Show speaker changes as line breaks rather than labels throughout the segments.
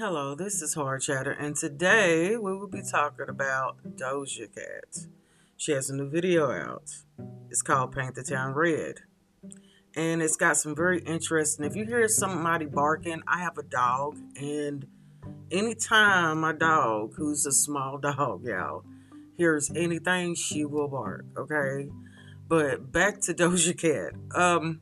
Hello, this is Hard Chatter, and today we will be talking about Doja Cat. She has a new video out. It's called Paint the Town Red. And it's got some very interesting. If you hear somebody barking, I have a dog, and anytime my dog, who's a small dog, y'all, hears anything, she will bark, okay? But back to Doja Cat. Um,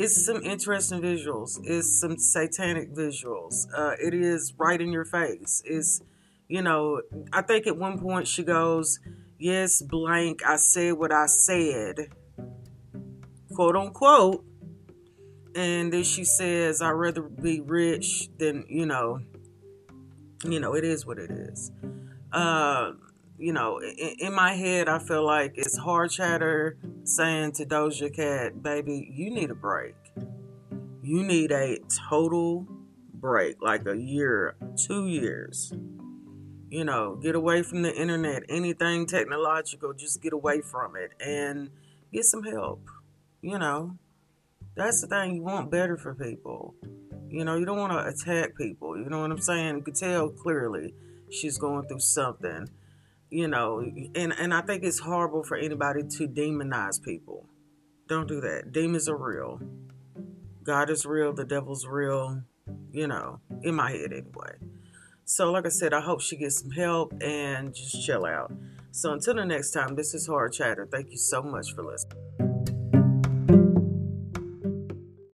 it's some interesting visuals. It's some satanic visuals. Uh, it is right in your face. It's, you know, I think at one point she goes, Yes, blank, I said what I said, quote unquote. And then she says, I'd rather be rich than, you know, you know, it is what it is. Uh, you know, in, in, my head, I feel like it's hard chatter saying to Doja Cat, baby, you need a break. You need a total break, like a year, two years. You know, get away from the internet, anything technological, just get away from it and get some help. You know, that's the thing. You want better for people. You know, you don't want to attack people. You know what I'm saying? You can tell clearly she's going through something you know, and and I think it's horrible for anybody to demonize people. Don't do that. Demons are real. God is real. The devil's real. You know, in my head anyway. So, like I said, I hope she gets some help and just chill out. So, until the next time, this is Hard Chatter. Thank you so much for listening.